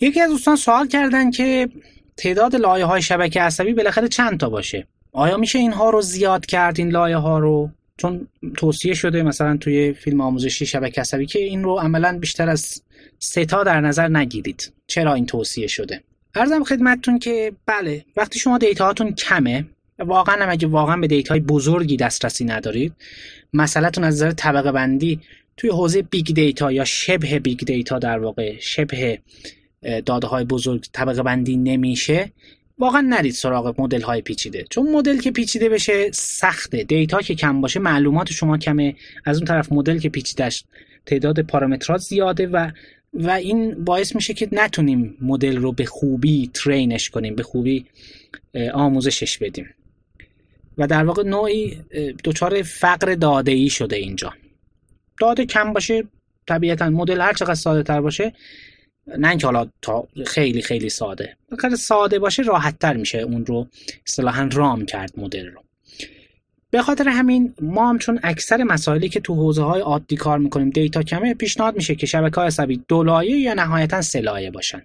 یکی از دوستان سوال کردن که تعداد لایه های شبکه عصبی بالاخره چند تا باشه. آیا میشه اینها رو زیاد کرد این لایه ها رو؟ چون توصیه شده مثلا توی فیلم آموزشی شبکه عصبی که این رو عملا بیشتر از سه تا در نظر نگیرید. چرا این توصیه شده؟ ارزم خدمتتون که بله وقتی شما دیتاهاتون کمه واقعا هم اگه واقعا به دیتاهای بزرگی دسترسی ندارید مسئلهتون از نظر طبقه بندی توی حوزه big data یا شبه big data در واقع شبه داده های بزرگ طبقه بندی نمیشه واقعا نرید سراغ مدل های پیچیده. چون مدل که پیچیده بشه سخته. data که کم باشه معلومات شما کمه. از اون طرف مدل که پیچیده شه تعداد پارامترات زیاده و و این باعث میشه که نتونیم مدل رو به خوبی train ش کنیم به خوبی آموزشش بدیم. و در واقع نوعی دچار فقر داده ای شده اینجا. داده کم باشه طبیعتا مدل هر چقدر ساده تر باشه نه اینکه حالا تا خیلی خیلی ساده. اگر ساده باشه راحت تر میشه اون رو اصطلاحا رام کرد مدل رو. به خاطر همین ما هم چون اکثر مسائلی که تو حوزه های عادی کار می‌کنیم دیتا کمه پیشنهاد میشه که شبکه های عصبی دو لایه یا نهایتا سه لایه باشن.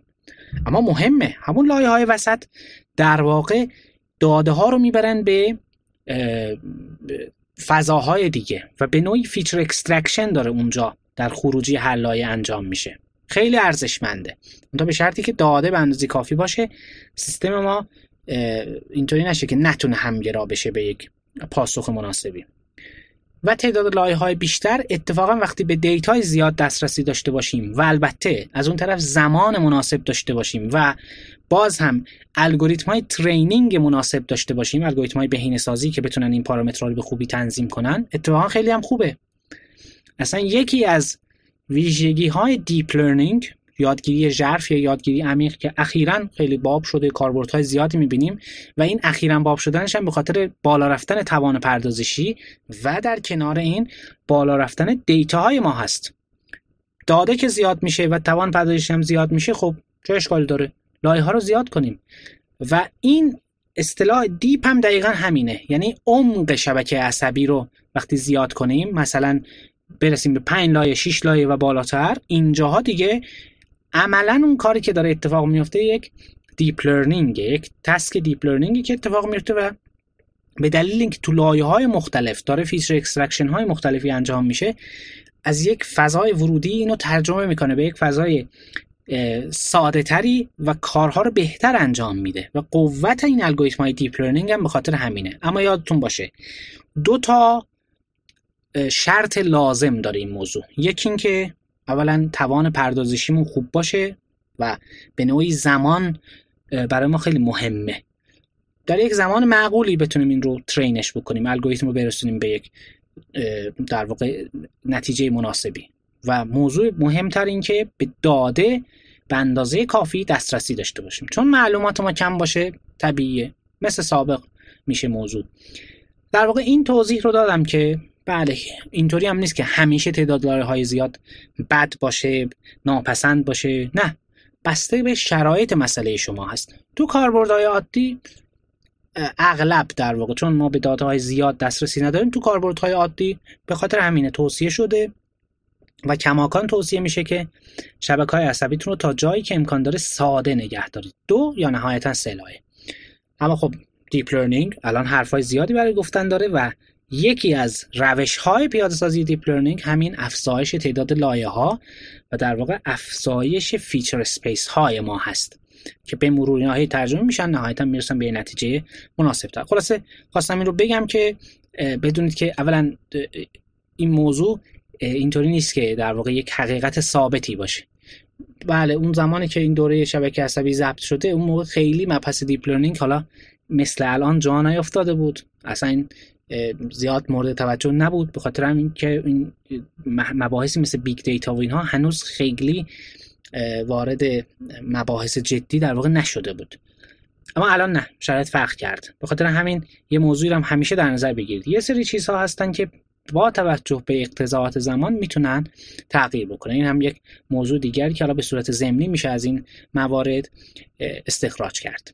اما مهمه همون لایه های وسط در واقع داده ها رو می‌برن به فضاهای دیگه و به نوعی feature extraction داره اونجا در خروجی هر لایه انجام میشه. خیلی ارزشمنده. اونم به شرطی که داده به اندازه کافی باشه سیستم ما اینطوری نشه که نتونه همگرا بشه به یک پاسخ مناسبی. و تعداد لایه های بیشتر اتفاقا وقتی به data ی زیاد دسترسی داشته باشیم و البته از اون طرف زمان مناسب داشته باشیم و باز هم الگوریتم های training مناسب داشته باشیم الگوریتم های بهینه سازی که بتونن این پارامترها رو به خوبی تنظیم کنن اتفاقا خیلی هم خوبه. اصلا یکی از ویژگی های deep learning یادگیری ژرف یا یادگیری عمیق که اخیرا خیلی باب شده کاربردهای زیادی می‌بینیم و این اخیرا باب شدنش هم به خاطر بالا رفتن توان پردازشی و در کنار این بالا رفتن data های ما هست. داده که زیاد میشه و توان پردازشی هم زیاد میشه خب چه اشکالی داره؟ لایه ها رو زیاد کنیم. و این اصطلاح deep هم دقیقا همینه. یعنی عمق شبکه عصبی رو وقتی زیاد کنیم مثلا برسیم به 5 لایه 6 لایه و بالاتر. اینجاها دیگه عملا اون کاری که داره اتفاق میفته یک deep learning یک task deep learning ی که اتفاق میفته و به دلیل اینکه تو لایه های مختلف داره feature extraction های مختلفی انجام میشه از یک فضای ورودی اینو ترجمه می‌کنه به یک فضای ساده تری و کارها رو بهتر انجام میده و قوت این الگوریتم های deep learning هم به خاطر همینه. اما یادتون باشه دو تا شرط لازم داره این موضوع. یکی اینکه اولا توان پردازشیمون خوب باشه و به نوعی زمان برای ما خیلی مهمه. در یک زمان معقولی بتونیم این رو train ش بکنیم الگوریتم رو برسونیم به یک در واقع نتیجه مناسبی. و موضوع مهمتر این که به داده به اندازه کافی دسترسی داشته باشیم. چون معلومات ما کم باشه طبیعیه. مثل سابق میشه موضوع. در واقع این توضیح رو دادم که بله اینطوری هم نیست که همیشه تعداد های زیاد بد باشه ناپسند باشه نه. بسته به شرایط مسئله شما هست. تو کاربردهای عادی اغلب در واقع چون ما به های زیاد دسترسی نداریم تو کاربردهای عادی به خاطر همینه توصیه شده و کماکان توصیه میشه که شبکه های عصبیتون رو تا جایی که امکان داره ساده نگه دارید. دو یا نهایتا سه اما خب deep learning الان حرفای زیادی برای گفتن داره و یکی از روش های پیاده سازی deep learning همین افزایش تعداد لایه ها و در واقع افزایش feature space های ما هست که به مرور هی ترجمه میشن نهایتا می‌رسن به نتیجه مناسب تر خلاصه خواستم این رو بگم که بدونید که اولا این موضوع اینطوری نیست که در واقع یک حقیقت ثابتی باشه. بله اون زمانی که این دوره شبکه عصبی ضبط شده اون موقع خیلی مبحث deep learning حالا مثل الان جا نیافتاده بود. اصلا این زیاد مورد توجه نبود. به خاطر همین که این مباحثی مثل big data و اینها هنوز خیلی وارد مباحث جدی در واقع نشده بود. اما الان نه شاید فرق کرد. به خاطر همین یه موضوعی هم همیشه در نظر بگیرید. یه سری چیزها هستن که با توجه به اقتضاعات زمان می‌تونن تغییر بکنن. این هم یک موضوع دیگری که حالا به صورت ضمنی میشه از این موارد استخراج کرد.